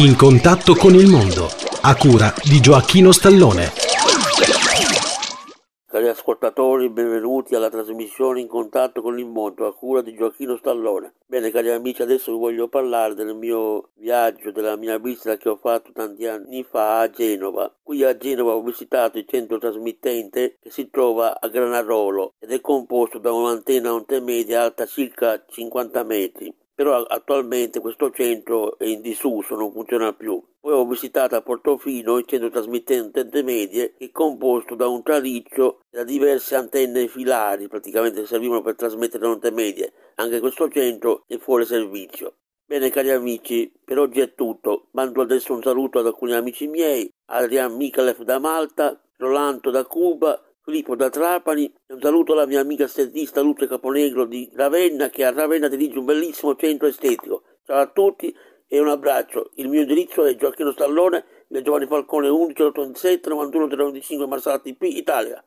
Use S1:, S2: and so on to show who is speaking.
S1: In contatto con il mondo, a cura di Gioacchino Stallone.
S2: Cari ascoltatori, benvenuti alla trasmissione In contatto con il mondo a cura di Gioacchino Stallone. Bene, cari amici, adesso vi voglio parlare del mio viaggio, della mia visita che ho fatto tanti anni fa a Genova. Qui a Genova ho visitato il centro trasmittente che si trova a Granarolo ed è composto da un'antenna ontemedia alta circa 50 metri però attualmente questo centro è in disuso, non funziona più. Poi ho visitato a Portofino il centro trasmittente medie che è composto da un traliccio e da diverse antenne filari, praticamente servivano per trasmettere onde medie. Anche questo centro è fuori servizio. Bene cari amici, per oggi è tutto. Mando adesso un saluto ad alcuni amici miei, Adrian Mikalev da Malta, Rolando da Cuba, Filippo da Trapani un saluto alla mia amica estetista Luce Caponegro di Ravenna che a Ravenna dirige un bellissimo centro estetico. Ciao a tutti e un abbraccio. Il mio indirizzo è Gioacchino Stallone, Giovanni Falcone 11 87 91 395 Marsala TP Italia.